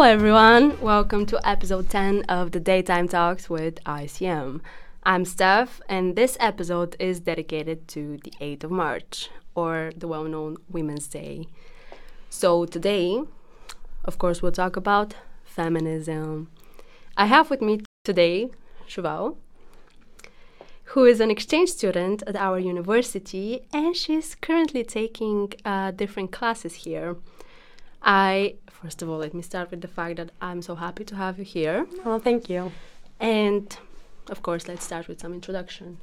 Hello, everyone. Welcome to episode 10 of the Daytime Talks with ICM. I'm Steph, and this episode is dedicated to the 8th of March, or the well known Women's Day. So, today, of course, we'll talk about feminism. I have with me today Şevval, who is an exchange student at our university, and she's currently taking uh, different classes here. I, first of all, let me start with the fact that I'm so happy to have you here. Oh, thank you. And of course, let's start with some introduction.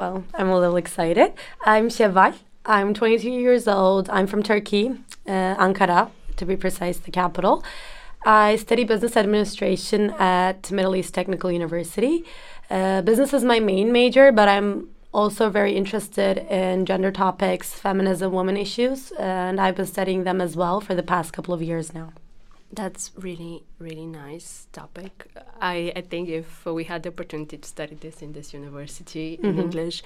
Well, I'm a little excited. I'm Şevval. I'm 22 years old. I'm from Turkey, uh, Ankara, to be precise, the capital. I study business administration at Middle East Technical University. Uh, business is my main major, but I'm also very interested in gender topics, feminism, women issues, and I've been studying them as well for the past couple of years now. That's really, really nice topic. I, I think if we had the opportunity to study this in this university in Mhm. English,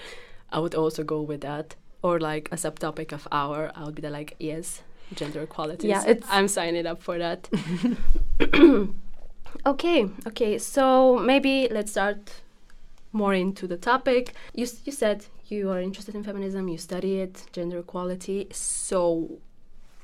I would also go with that. Or like a subtopic of our, I would be like, yes, gender equality. Yeah, it's- I'm signing up for that. okay, okay. So maybe let's start more into the topic. You you said you are interested in feminism. You study it, gender equality. So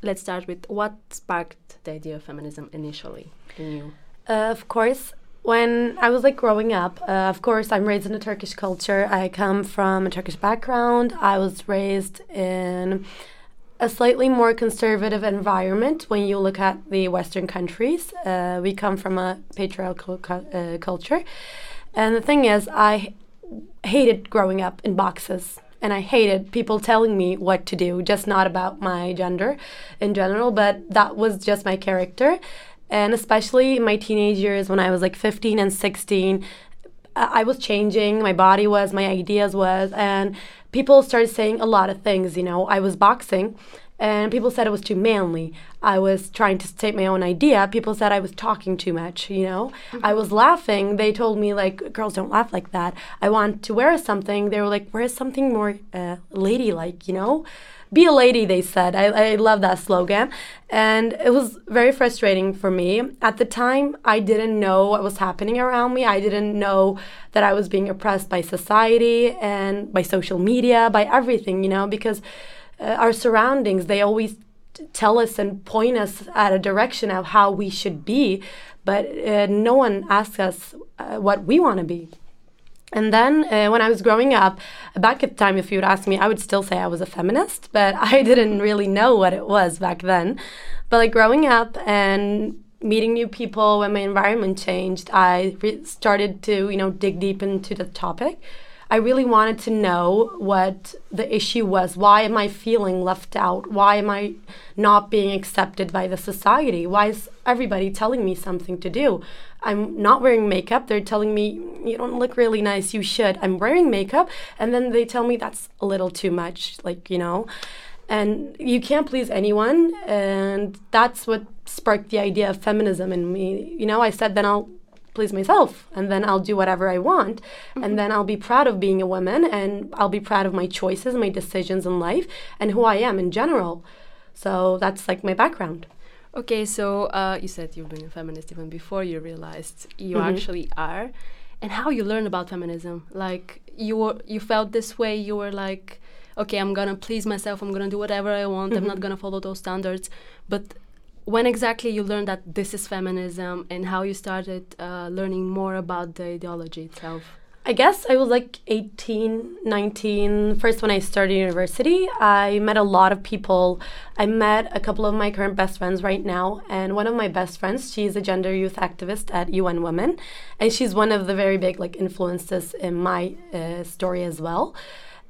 let's start with what sparked the idea of feminism initially in you. Uh, of course, when I was like growing up, uh, of course, I'm raised in a Turkish culture. I come from a Turkish background. I was raised in a slightly more conservative environment when you look at the Western countries. Uh, we come from a patriarchal cu- uh, culture. And the thing is, I hated growing up in boxes. And I hated people telling me what to do, just not about my gender in general, but that was just my character. And especially in my teenage years when I was like 15 and 16, I was changing, my body was, my ideas was, and people started saying a lot of things. You know, I was boxing, and people said it was too manly. I was trying to state my own idea. People said I was talking too much. You know, I was laughing. They told me like, girls don't laugh like that. I want to wear something. They were like, wear something more uh, ladylike. You know. Be a lady, they said. I, I love that slogan. And it was very frustrating for me. At the time, I didn't know what was happening around me. I didn't know that I was being oppressed by society and by social media, by everything, you know, because uh, our surroundings, they always tell us and point us at a direction of how we should be, but uh, no one asks us uh, what we want to be. And then uh, when I was growing up, back at the time, if you would ask me, I would still say I was a feminist, but I didn't really know what it was back then. But like growing up and meeting new people when my environment changed, I re- started to, you know, dig deep into the topic. I really wanted to know what the issue was. Why am I feeling left out? Why am I not being accepted by the society? Why is everybody telling me something to do? I'm not wearing makeup. They're telling me, you don't look really nice. You should. I'm wearing makeup. And then they tell me that's a little too much, like, you know. And you can't please anyone. And that's what sparked the idea of feminism in me. You know, I said, then I'll please myself and then I'll do whatever I want and then I'll be proud of being a woman and I'll be proud of my choices, my decisions in life and who I am in general. So that's like my background. Okay, so uh, you said you've been a feminist even before you realized you Mhm. actually are, and how you learned about feminism. Like you were, you felt this way. You were like, okay, I'm gonna please myself. I'm gonna do whatever I want. I'm not Mhm. gonna follow those standards. But when exactly you learned that this is feminism, and how you started uh, learning more about the ideology itself? I guess I was like 18, 19. First, when I started university, I met a lot of people. I met a couple of my current best friends right now. And one of my best friends, she's a gender youth activist at UN Women. And she's one of the very big like influences in my uh, story as well.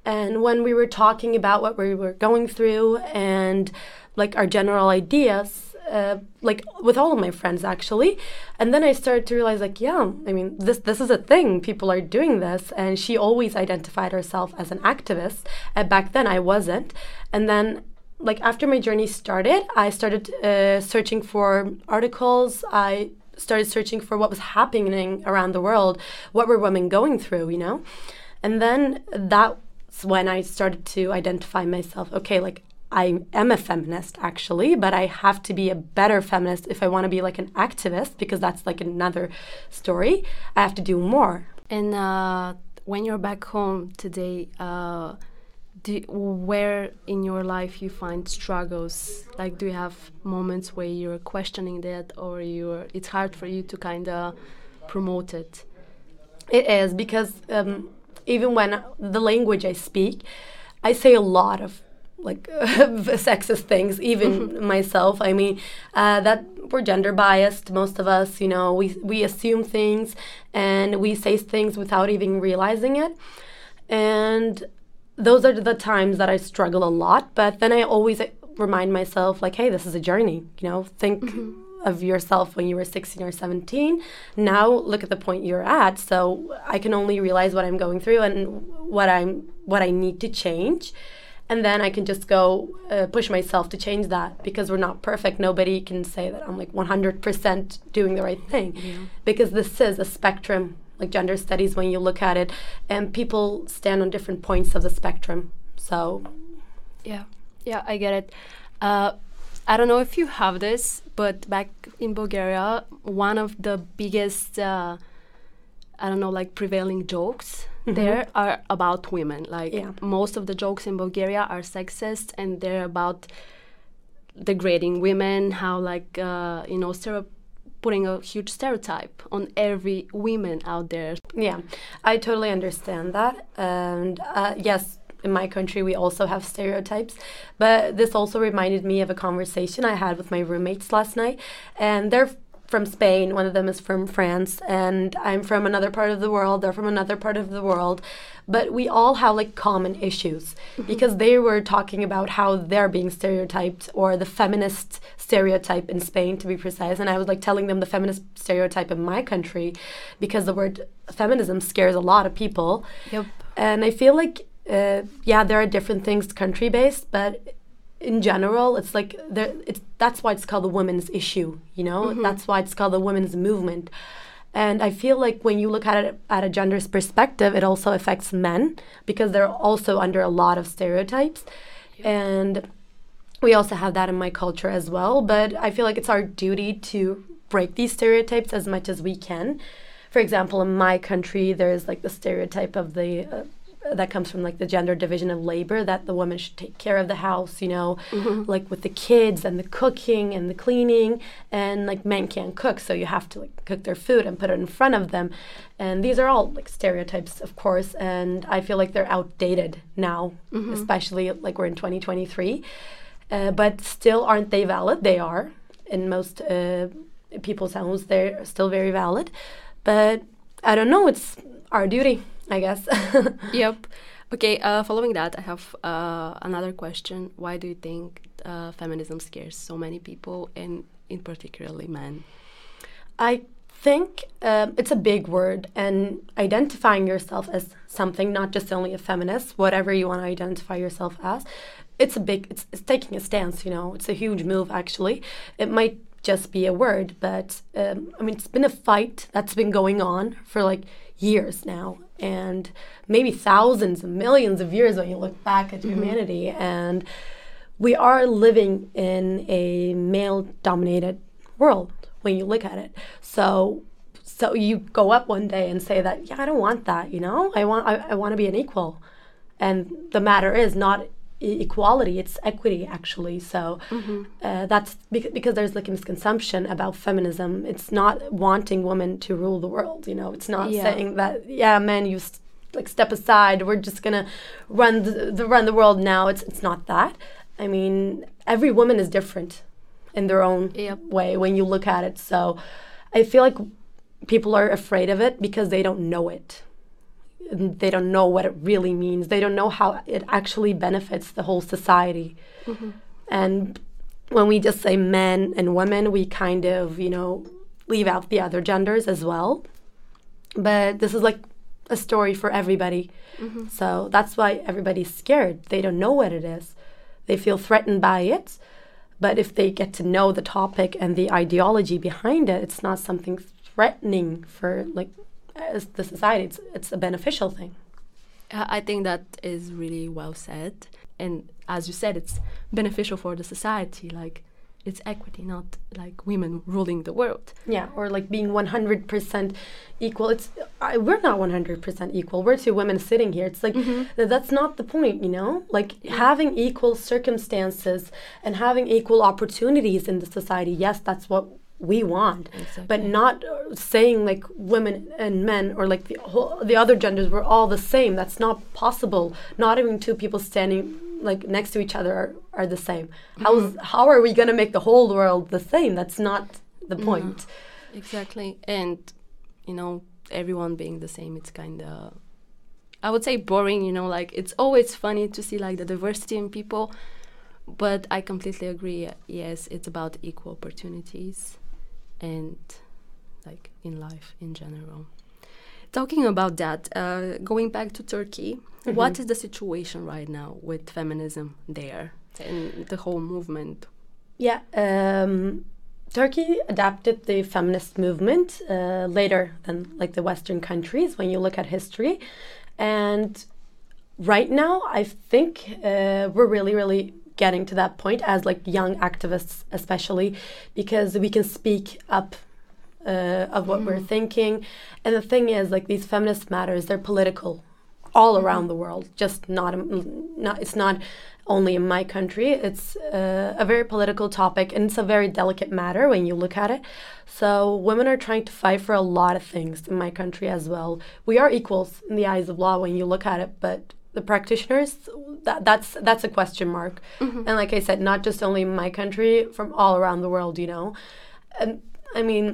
And when we were talking about what we were going through and like our general ideas, uh, like with all of my friends actually, and then I started to realize like, yeah, I mean, this this is a thing. People are doing this, and she always identified herself as an activist. And back then, I wasn't. And then, like after my journey started, I started uh, searching for articles. I started searching for what was happening around the world. What were women going through? You know, and then that when I started to identify myself, okay, like I am a feminist actually, but I have to be a better feminist if I want to be like an activist because that's like another story. I have to do more. And uh, when you're back home today, uh, do, where in your life you find struggles? Like, do you have moments where you're questioning that, or you're it's hard for you to kind of promote it? It is because um, even when the language I speak, I say a lot of like sexist things even mm-hmm. myself. I mean uh, that we're gender biased most of us you know we we assume things and we say things without even realizing it. And those are the times that i struggle a lot but then i always remind myself like hey this is a journey you know? Think mm-hmm. of yourself when you were 16 or 17 now look at the point you're at so i can only realize what i'm going through and what i'm what i need to change and then I can just go uh, push myself to change that because we're not perfect. Nobody can say that I'm like 100% doing the right thing yeah. because this is a spectrum, like gender studies, when you look at it, and people stand on different points of the spectrum. So, yeah, yeah, I get it. Uh, I don't know if you have this, but back in Bulgaria, one of the biggest, uh, I don't know, like prevailing jokes mm-hmm. there are about women. Like yeah. most of the jokes in Bulgaria are sexist and they're about degrading women, how like uh, you know, putting a huge stereotype on every woman out there. Yeah, I totally understand that. And uh, yes, in my country we also have stereotypes but this also reminded me of a conversation i had with my roommates last night and they're from Spain, one of them is from France, and I'm from another part of the world, they're from another part of the world. But we all have like common issues mm-hmm. because they were talking about how they're being stereotyped or the feminist stereotype in Spain, to be precise. And I was like telling them the feminist stereotype in my country because the word feminism scares a lot of people. Yep. And I feel like, uh, yeah, there are different things country based, but in general, it's like there. It's that's why it's called the women's issue. You know, mm-hmm. that's why it's called the women's movement. And I feel like when you look at it at a gender's perspective, it also affects men because they're also under a lot of stereotypes. Yeah. And we also have that in my culture as well. But I feel like it's our duty to break these stereotypes as much as we can. For example, in my country, there's like the stereotype of the uh, that comes from like the gender division of labor that the woman should take care of the house you know? Mm-hmm. like with the kids and the cooking and the cleaning and like men can't cook so you have to like cook their food and put it in front of them. And these are all like stereotypes of course and i feel like they're outdated now mm-hmm. especially like we're in 2023 uh, but still aren't they valid? They are. In most uh, people's homes they're still very valid. But i don't know it's our duty I guess. yep. Okay, uh, following that, I have uh, another question. Why do you think uh, feminism scares so many people, and in particularly men? I think um, it's a big word, and identifying yourself as something, not just only a feminist, whatever you want to identify yourself as, it's a big, it's, it's taking a stance, you know, it's a huge move, actually. It might just be a word, but um, I mean, it's been a fight that's been going on for like years now and maybe thousands and millions of years when you look back at mm-hmm. humanity. And we are living in a male dominated world when you look at it. So so you go up one day and say that yeah i don't want that you know? I want i, I want to be an equal. And the matter is not equality it's equity actually. So mm-hmm. uh, that's beca- because there's like a misconception about feminism. It's not wanting women to rule the world you know? It's not yeah. saying that yeah men you st- like step aside we're just gonna run the, the run the world now. It's it's not that. I mean every woman is different in their own yep. way when you look at it. So i feel like people are afraid of it because they don't know it they don't know what it really means. They don't know how it actually benefits the whole society. Mm-hmm. And when we just say men and women, we kind of, you know, leave out the other genders as well. But this is like a story for everybody. Mm-hmm. So that's why everybody's scared. They don't know what it is. They feel threatened by it. But if they get to know the topic and the ideology behind it, it's not something threatening for like as the society, it's, it's a beneficial thing. I think that is really well said. and as you said, it's beneficial for the society. Like it's equity, not like women ruling the world. Yeah, or like being 100% equal. It's I, we're not 100% equal. We're two women sitting here. It's like Mm-hmm. th- that's not the point, you know? Like having equal circumstances and having equal opportunities in the society. Yes, that's what we want. But not uh, saying like women and men or like the whole, the other genders were all the same. That's not possible. Not even two people standing like next to each other are, are the same. How's how are we going to make the whole world the same? That's not the point. Exactly. And, you know, everyone being the same, it's kind of, I would say boring, you know, like it's always funny to see like the diversity in people. But I completely agree. Yes, it's about equal opportunities and like in life in general. Talking about that, uh, going back to Turkey, what is the situation right now with feminism there and the whole movement? Yeah, um, Turkey adapted the feminist movement uh, later than like the Western countries when you look at history, and right now I think uh, we're really, really getting to that point as like young activists, especially because we can speak up uh, of what we're thinking. And the thing is, like these feminist matters, they're political all around the world. Just not, not it's not only in my country. It's uh, a very political topic, and it's a very delicate matter when you look at it. So women are trying to fight for a lot of things in my country as well. We are equals in the eyes of law when you look at it, but the practitioners that, that's that's a question mark. And like i said not just only my country from all around the world you know? And i mean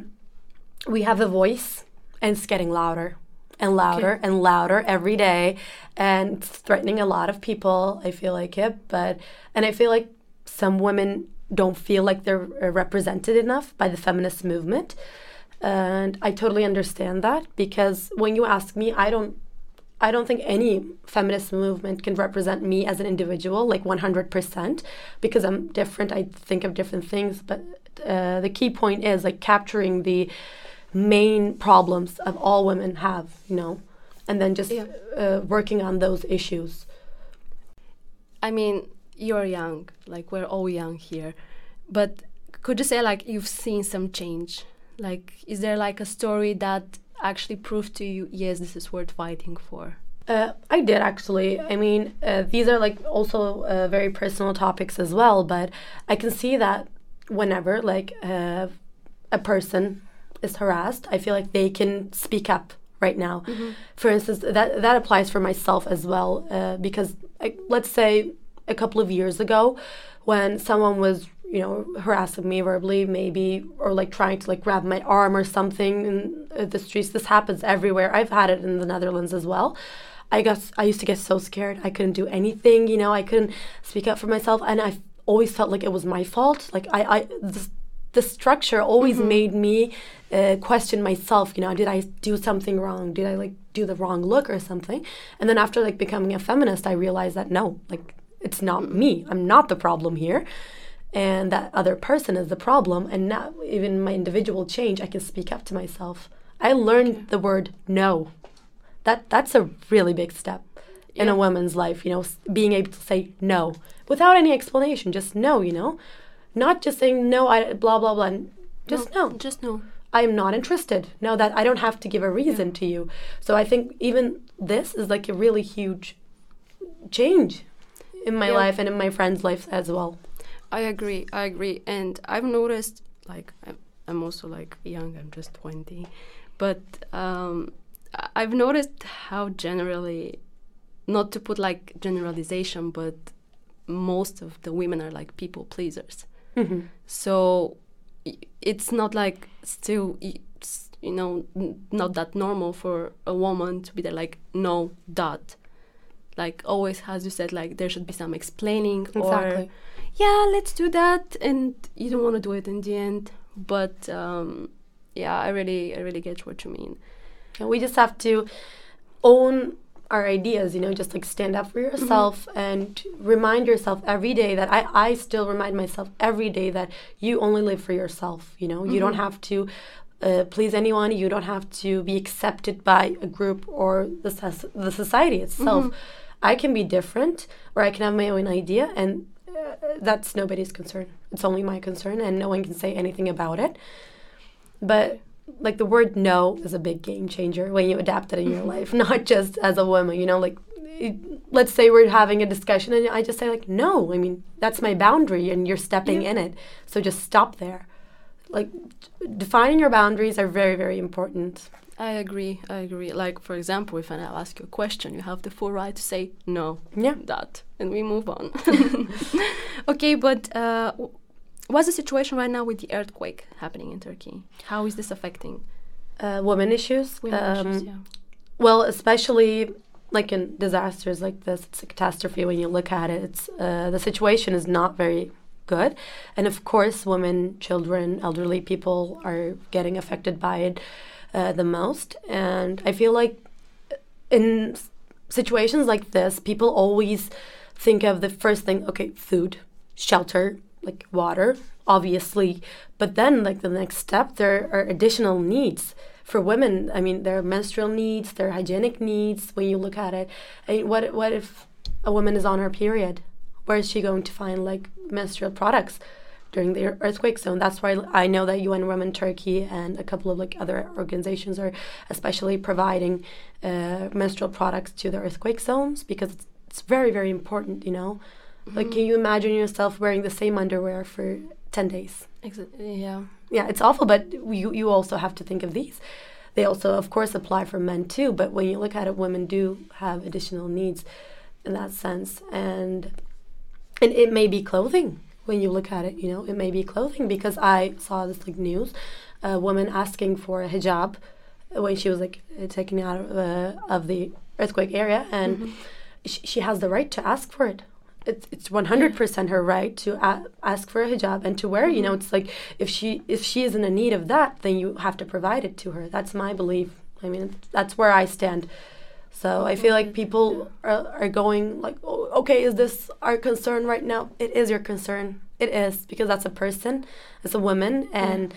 we have a voice and it's getting louder and louder and louder every day and threatening a lot of people i feel like it but and i feel like some women don't feel like they're uh, represented enough by the feminist movement and i totally understand that because when you ask me i don't I don't think any feminist movement can represent me as an individual like 100% because I'm different. I think of different things, but uh, the key point is like capturing the main problems of all women have, you know, and then just Yeah. uh, working on those issues. I mean, you're young, like we're all young here, but could you say like you've seen some change? Like, is there like a story that actually prove to you, yes, this is worth fighting for? Uh, I did actually. I mean, uh, these are like also uh, very personal topics as well, but I can see that whenever like uh, a person is harassed, I feel like they can speak up right now. For instance, that that applies for myself as well uh, because like, let's say a couple of years ago, when someone was you know harassing me verbally maybe or like trying to like grab my arm or something in uh, the streets. This happens everywhere. I've had it in the netherlands as well. I got i used to get so scared. I couldn't do anything you know i couldn't speak up for myself and i always felt like it was my fault. Like i i this, the structure always made me uh, question myself you know did i do something wrong? Did i like do the wrong look or something? And then after like becoming a feminist i realized that no like it's not me. I'm not the problem here and that other person is the problem and now even my individual change i can speak up to myself i learned the word no that that's a really big step in a woman's life you know being able to say no without any explanation just no you know not just saying no i blah blah blah just no, Just no. I am not interested. No, that I don't have to give a reason to you. So I think even this is like a really huge change in my Yeah. life and in my friends' lives as well. I agree. I agree. And I've noticed, like, I'm, I'm also like young. I'm just 20, but um, I've noticed how generally, not to put like generalization, but most of the women are like people pleasers. So it's not like still, you know, n- not that normal for a woman to be there like no dot. Like always, as you said, like there should be some explaining or Exactly. Yeah, let's do that, and you don't want to do it in the end. But um, yeah, I really, I really get what you mean. And we just have to own our ideas, you know, just like stand up for yourself and remind yourself every day that I, I still remind myself every day that you only live for yourself, you know, you don't have to uh, please anyone, you don't have to be accepted by a group or the, the society itself. I can be different or I can have my own idea, and uh, that's nobody's concern. It's only my concern, and no one can say anything about it. But like the word no is a big game changer when you adapt it in your life, not just as a woman, you know, like let's say we're having a discussion and I just say like no, I mean, that's my boundary and you're stepping Yeah. in it. So just stop there. Like defining your boundaries are very very important. I agree. I agree. Like for example, if I now ask you a question, you have the full right to say no. Yeah. That, and we move on. okay, but uh, what's the situation right now with the earthquake happening in Turkey? How is this affecting Uh, women issues. women um, issues? Yeah. Well, especially like in disasters like this, it's a catastrophe when you look at it. It's uh, the situation is not very good, and of course, women, children, elderly people are getting affected by it uh, the most. And I feel like in situations like this, people always think of the first thing. Okay, food, shelter, like water, obviously, but then like the next step, there are additional needs for women, I mean, there are menstrual needs, there are hygienic needs. When you look at it, I mean, what what if a woman is on her period? Where is she going to find like menstrual products during the earthquake zone? That's why I know that UN Women Turkey and a couple of like other organizations are especially providing uh, menstrual products to the earthquake zones because it's, it's very very important. You know, like can you imagine yourself wearing the same underwear for ten days? Yeah. yeah, it's awful, but you you also have to think of these. They also, of course, apply for men too. But when you look at it, women do have additional needs in that sense, and and it may be clothing. When you look at it, you know, it may be clothing because I saw this like news, a woman asking for a hijab when she was like taken out of, uh, of the earthquake area, and Mhm. sh- she has the right to ask for it. It's it's one hundred percent her right to a- ask for a hijab and to wear. You know, it's like if she if she is in a need of that, then you have to provide it to her. That's my belief. I mean, that's where I stand. So I feel like people are, are going like, oh, okay, is this our concern right now? It is your concern. It is because that's a person, it's a woman, and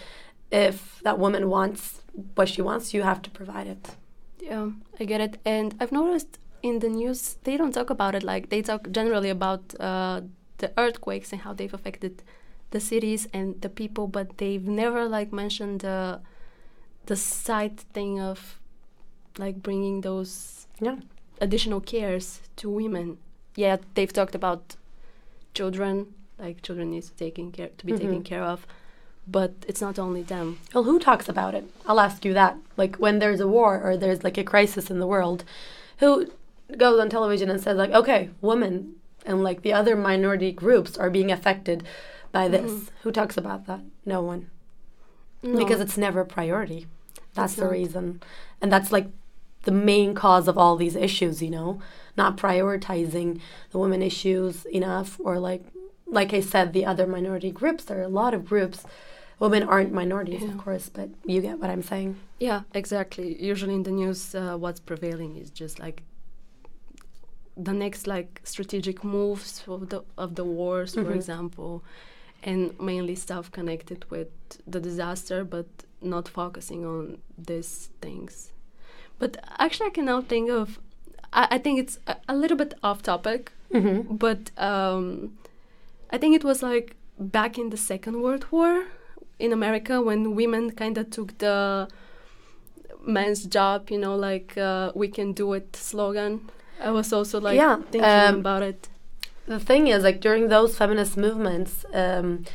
if that woman wants what she wants, you have to provide it. Yeah, I get it. And I've noticed in the news they don't talk about it. Like they talk generally about uh, the earthquakes and how they've affected the cities and the people, but they've never like mentioned the the side thing of like bringing those Yeah. additional cares to women. Yeah, they've talked about children, like children needs to taken care to be taken Mhm. care of, but it's not only them. Well, who talks about it? I'll ask you that. Like when there's a war or there's like a crisis in the world, who goes on television and says like, okay, women and like the other minority groups are being affected by this? Mhm. Who talks about that? No one. No. Because it's never a priority. That's It's the not. reason. And that's like the main cause of all these issues, you know, not prioritizing the women issues enough or like like I said, the other minority groups. There are a lot of groups. Women aren't minorities, Yeah. of course, but you get what I'm saying. Yeah, exactly. Usually in the news, uh, what's prevailing is just like the next like strategic moves of the of the wars, for Mhm. example, and mainly stuff connected with the disaster, but not focusing on these things. But actually, I can now think of. I, I think it's a, a little bit off topic, Mm-hmm. but um, I think it was like back in the Second World War in America when women kind of took the men's job, you know, like uh, "we can do it" slogan. I was also like Yeah, thinking um, about it. The thing is, like during those feminist movements, um,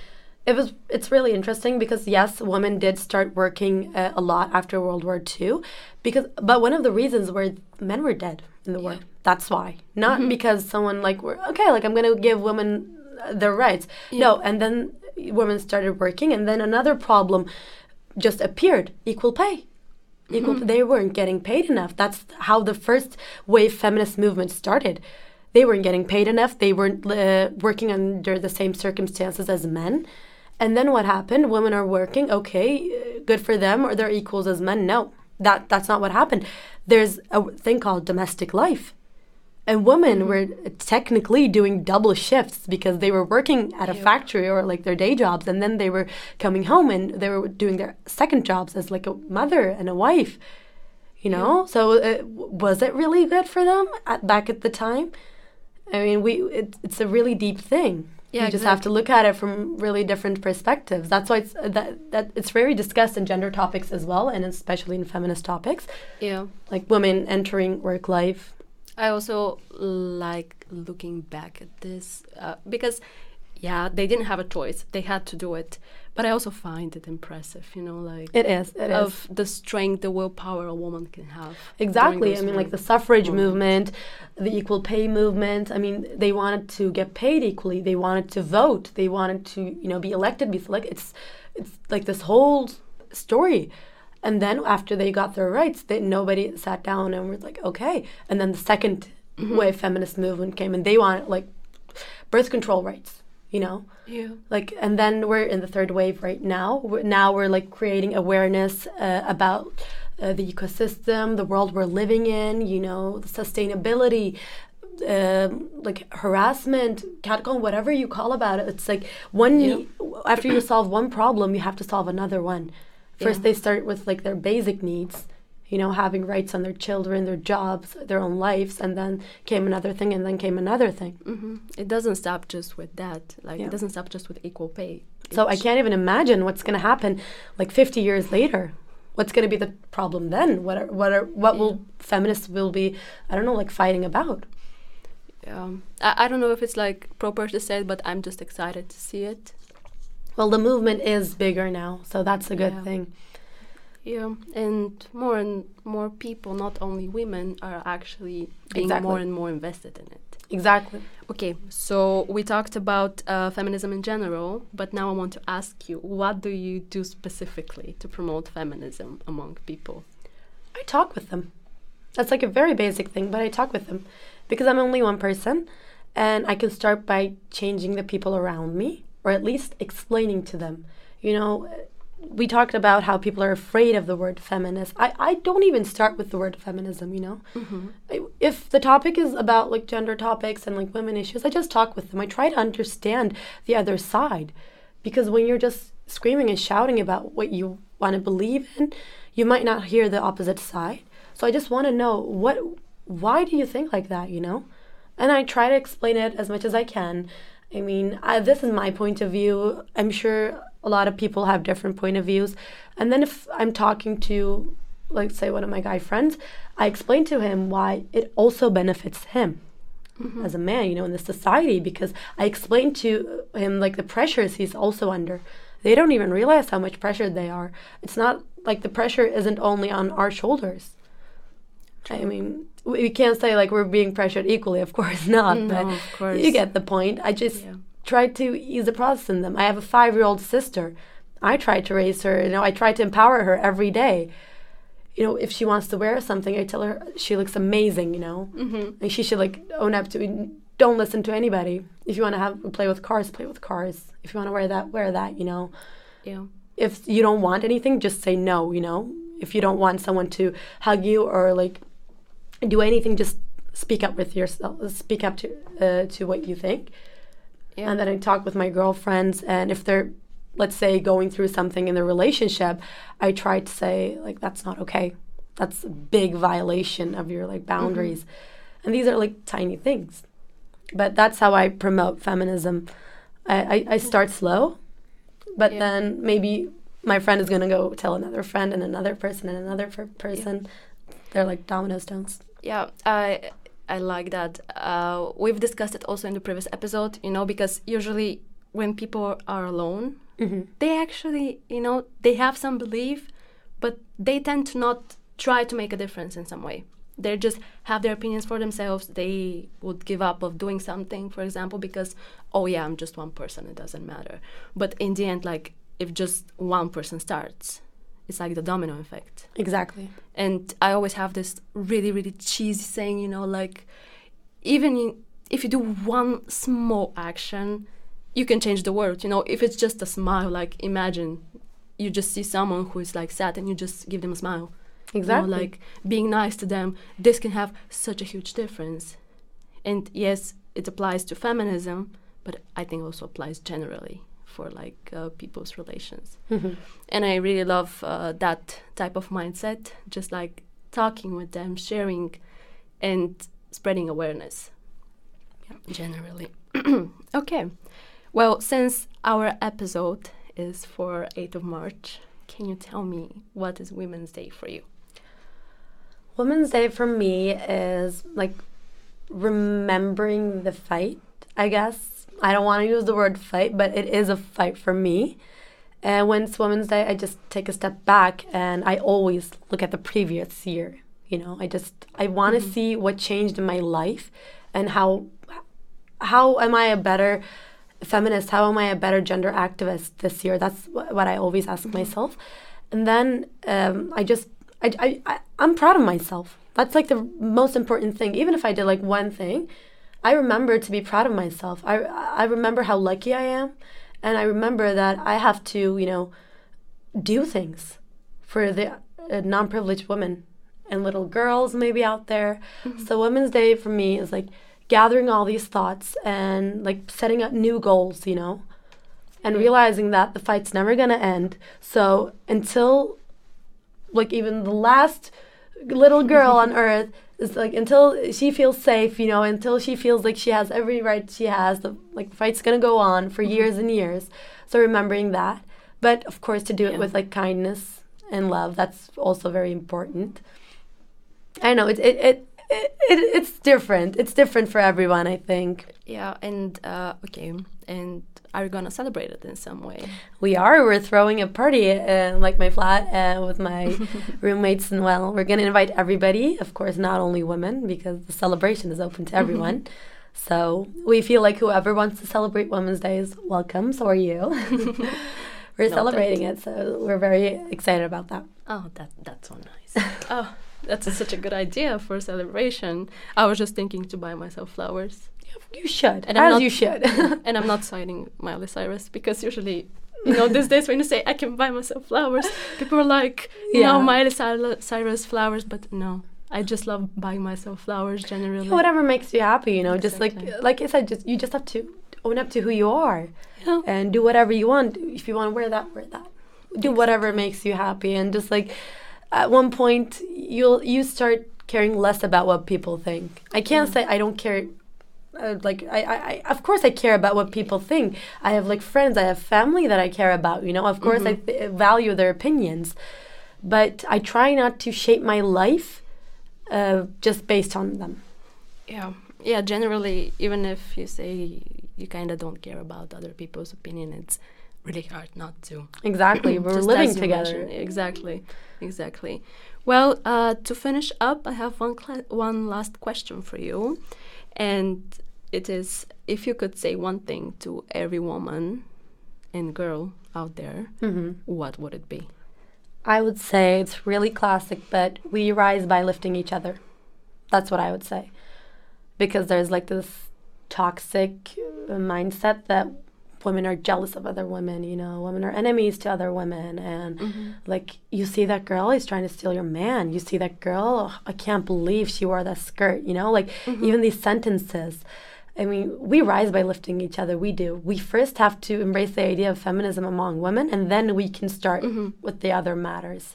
it was it's really interesting because yes, women did start working uh, a lot after World War II, because but one of the reasons were men were dead in the war. Yeah. That's why, not Mhm. because someone like were okay, like I'm gonna give women uh, their rights. Yeah. No, and then women started working, and then another problem just appeared: equal pay. Equal, Mhm. they weren't getting paid enough. That's how the first wave feminist movement started. They weren't getting paid enough. They weren't uh, working under the same circumstances as men. And then what happened? Women are working. Okay, uh, good for them. Or they're equals as men. No, that that's not what happened. There's a thing called domestic life, and women were technically doing double shifts because they were working at a factory or like their day jobs, and then they were coming home and they were doing their second jobs as like a mother and a wife. You know, so uh, w- was it really good for them at, back at the time? I mean, we it, it's a really deep thing. Yeah, you just have to look at it from really different perspectives. That's why it's uh, that that it's very discussed in gender topics as well, and especially in feminist topics, Yeah. like women entering work life. I also like looking back at this uh, because, yeah, they didn't have a choice; they had to do it. But I also find it impressive, you know, like It is. It is. of the strength, the willpower a woman can have. Exactly. I mean, like the suffrage moments. movement, the equal pay movement. I mean, they wanted to get paid equally. They wanted to vote. They wanted to, you know, be elected, be selected. It's, it's like this whole story. And then after they got their rights, they, nobody sat down and was like, okay. And then the 2nd Mm-hmm. wave feminist movement came, and they wanted like birth control rights. You know, Yeah. like and then we're in the third wave right now we're, now we're like creating awareness uh, about uh, the ecosystem the world we're living in you know the sustainability um, like harassment catcall whatever you call about it it's like one Yeah. after you solve one problem you have to solve another one first Yeah. they start with like their basic needs you know having rights on their children their jobs their own lives and then came another thing and then came another thing hmm It doesn't stop just with that. Like Yeah. it doesn't stop just with equal pay. So I can't even imagine what's going to happen like 50 years later. What's going to be the problem then? What are, what are, what will feminists will be I don't know like fighting about? Um, I, I don't know if it's like proper to say it, but I'm just excited to see it. Well, the movement is bigger now, so that's a good Yeah. thing. Yeah, and more and more people, not only women, are actually being Exactly. more and more invested in it. Exactly. Okay, so we talked about uh, feminism in general, but now I want to ask you, what do you do specifically to promote feminism among people? I talk with them. That's like a very basic thing, but I talk with them because I'm only one person and I can start by changing the people around me or at least explaining to them. You know, we talked about how people are afraid of the word feminist. I, I don't even start with the word feminism, you know? Mm-hmm. I- If the topic is about like gender topics and like women issues, I just talk with them. I try to understand the other side because when you're just screaming and shouting about what you want to believe in, you might not hear the opposite side. So I just want to know what why do you think like that, you know? And I try to explain it as much as I can. I mean, I, this is my point of view. I'm sure a lot of people have different point of views. And then if I'm talking to like say one of my guy friends, I explain to him why it also benefits him mm-hmm. as a man, you know, in the society because I explained to him like the pressures he's also under. They don't even realize how much pressure they are. It's not like the pressure isn't only on our shoulders. I mean, we can't say like we're being pressured equally, of course not. No, but course. you get the point. I just Yeah. Try to ease the process in them. I have a five-year-old sister. I try to raise her. You know, I try to empower her every day. You know, if she wants to wear something, I tell her she looks amazing. You know, Mm-hmm. and she should like own up to it. Don't listen to anybody. If you want to have play with cars, play with cars. If you want to wear that, wear that. You know, Yeah. if you don't want anything, just say no. You know, if you don't want someone to hug you or like do anything, just speak up with yourself. Speak up to uh, to what you think. Yeah. And then I talk with my girlfriends, and if they're, let's say, going through something in the relationship, I try to say like that's not okay. That's a big violation of your like mm-hmm. boundaries, and these are like tiny things. But that's how I promote feminism. I, I, I mm-hmm. start slow, but Yeah. then maybe my friend is gonna go tell another friend and another person and another per- person. They're like domino stones. Yeah, I I like that. Uh, we've discussed it also in the previous episode, you know, because usually when people are alone, Mm-hmm. they actually, you know, they have some belief, but they tend to not try to make a difference in some way. They just have their opinions for themselves. They would give up of doing something, for example, because oh yeah, I'm just one person. It doesn't matter. But in the end, like if just one person starts, it's like the domino effect. Exactly. And I always have this really, really cheesy saying, you know, like even in, if you do one small action, you can change the world. You know, if it's just a smile, like imagine you just see someone who is like sad and you just give them a smile. You know, Exactly. like being nice to them, this can have such a huge difference. And yes, it applies to feminism, but I think also applies generally for like uh, people's relations Mhm. and I really love uh, that type of mindset. Just like talking with them, sharing, and spreading awareness. Yeah, generally. okay. Well, since our episode is for 8th of March, can you tell me what is Women's Day for you? Women's Day for me is like remembering the fight, I guess. I don't want to use the word fight, but it is a fight for me. And when it's Women's Day, I just take a step back and I always look at the previous year. You know, I just I want to mm-hmm. see what changed in my life and how how am I a better feminist? How am I a better gender activist this year? That's what I always ask mm-hmm. myself. And then um, I just I, I, I I'm proud of myself. That's like the most important thing. Even if I did like one thing, I remember to be proud of myself. I I remember how lucky I am, and I remember that I have to you know do things for the uh, non-privileged women and little girls maybe out there. Mm-hmm. So Women's Day for me is like gathering all these thoughts and like setting up new goals, you know, and realizing that the fight's never gonna end. So until like even the last little girl on earth is like until she feels safe, you know, until she feels like she has every right she has, the like fight's gonna go on for mm-hmm. years and years. So remembering that, but of course to do it with like kindness and love, that's also very important. I know it it, it it, it, it's different. It's different for everyone, I think. Yeah, and uh, okay, and are you gonna celebrate it in some way? We are. We're throwing a party in uh, like my flat uh, with my roommates, and well, we're gonna invite everybody. Of course, not only women, because the celebration is open to everyone. so we feel like whoever wants to celebrate Women's Day is welcome. So are you. we're celebrating it, so we're very excited about that. Oh, that that's so nice. oh that's a, such a good idea for a celebration. I was just thinking to buy myself flowers. You should, and as not, you should. and I'm not citing Miley Cyrus because usually, you know, these days when you say I can buy myself flowers, people are like, you yeah. know, Miley Cyrus flowers, but no. I just love buying myself flowers generally. Yeah, whatever makes you happy, you know. Exactly. Just like like I said, just you just have to own up to who you are, yeah. and do whatever you want. If you want to wear that, wear that. Do exactly. whatever makes you happy, and just like at one point you'll you start caring less about what people think. I can't mm. say I don't care. Uh, like I, I, of course I care about what people think. I have like friends, I have family that I care about. You know, of course mm-hmm. I th- value their opinions, but I try not to shape my life uh, just based on them. Yeah, yeah. Generally, even if you say you kind of don't care about other people's opinion, it's really hard not to. Exactly, we're living together. Exactly, exactly. Well, uh, to finish up, I have one one last question for you, and it is: if you could say one thing to every woman and girl out there, mm-hmm. what would it be? I would say it's really classic, but we rise by lifting each other. That's what I would say, because there's like this toxic mindset that women are jealous of other women, you know, women are enemies to other women. And mm-hmm. like, you see that girl, he's trying to steal your man. You see that girl, oh, I can't believe she wore that skirt, you know, like mm-hmm. even these sentences. I mean, we rise by lifting each other. We do. We first have to embrace the idea of feminism among women, and then we can start mm-hmm. with the other matters.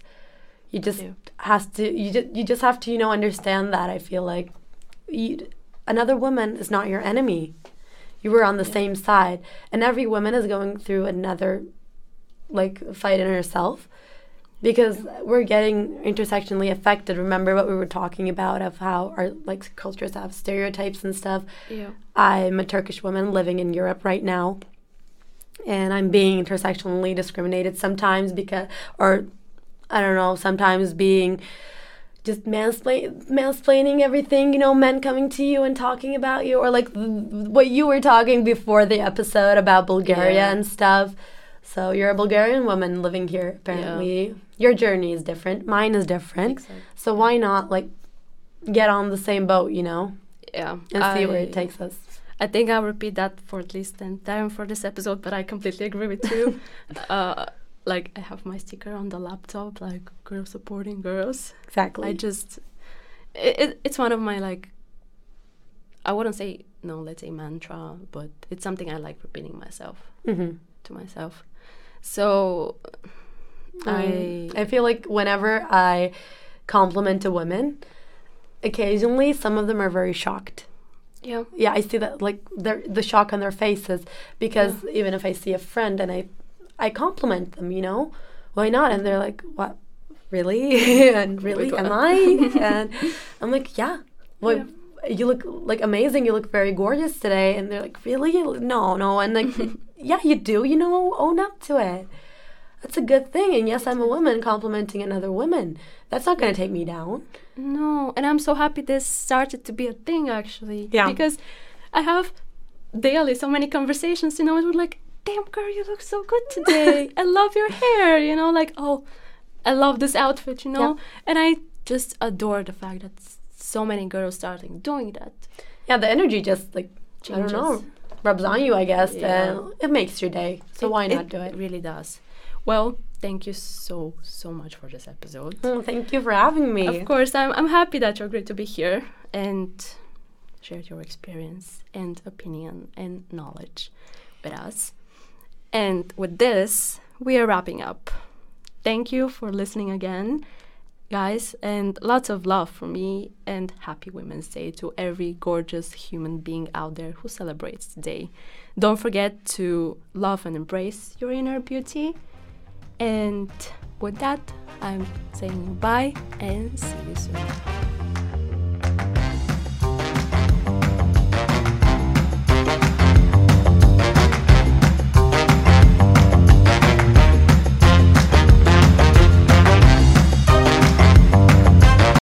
You just has to. You just you just have to you know understand that. I feel like you, another woman is not your enemy you were on the yeah. same side. And every woman is going through another like fight in herself. Because we're getting intersectionally affected. Remember what we were talking about of how our like cultures have stereotypes and stuff? Yeah. I'm a turkish woman living in europe right now. And i'm being intersectionally discriminated sometimes because or i don't know sometimes being just mansplain, mansplaining everything, you know, men coming to you and talking about you, or like what you were talking before the episode about Bulgaria yeah. and stuff. So you're a Bulgarian woman living here, apparently. Yeah. Your journey is different. Mine is different. Exactly. So why not like get on the same boat, you know? Yeah. And I, see where it takes us. I think I'll repeat that for at least 10 times for this episode, but I completely agree with you. uh, like I have my sticker on the laptop, like girls supporting girls. Exactly. I just it, it, it's one of my like I wouldn't say no, let's say mantra, but it's something I like repeating myself mm-hmm. to myself. So I I feel like whenever I compliment a woman, occasionally some of them are very shocked. Yeah. Yeah, I see that like their the shock on their faces because even if I see a friend and I I compliment them, you know, why not? And they're like, "What? Really? and oh really? Am? I?" and I'm like, "Yeah. Well, you look like amazing. You look very gorgeous today." And they're like, "Really? No, no." And like, "Yeah, you do. You know, own up to it." That's a good thing. And yes, I'm a woman complimenting another woman. That's not going to take me down. No, and I'm so happy this started to be a thing actually. Yeah. Because I have daily so many conversations, you know, and we're like, damn girl, you look so good today. I love your hair, you know, like, oh, I love this outfit, you know? And I just adore the fact that so many girls starting doing that. Yeah, the energy just like I don't know Changes. rubs on you, I guess, Yeah. and it makes your day. So why not do it? it really does. Well, thank you so, so much for this episode. Oh, thank you for having me. Of course, I'm, I'm happy that you agreed to be here and shared your experience and opinion and knowledge with us. And with this, we are wrapping up. Thank you for listening again, guys, and lots of love for me and happy Women's Day to every gorgeous human being out there who celebrates today. Don't forget to love and embrace your inner beauty. And with that, I'm saying bye and see you soon.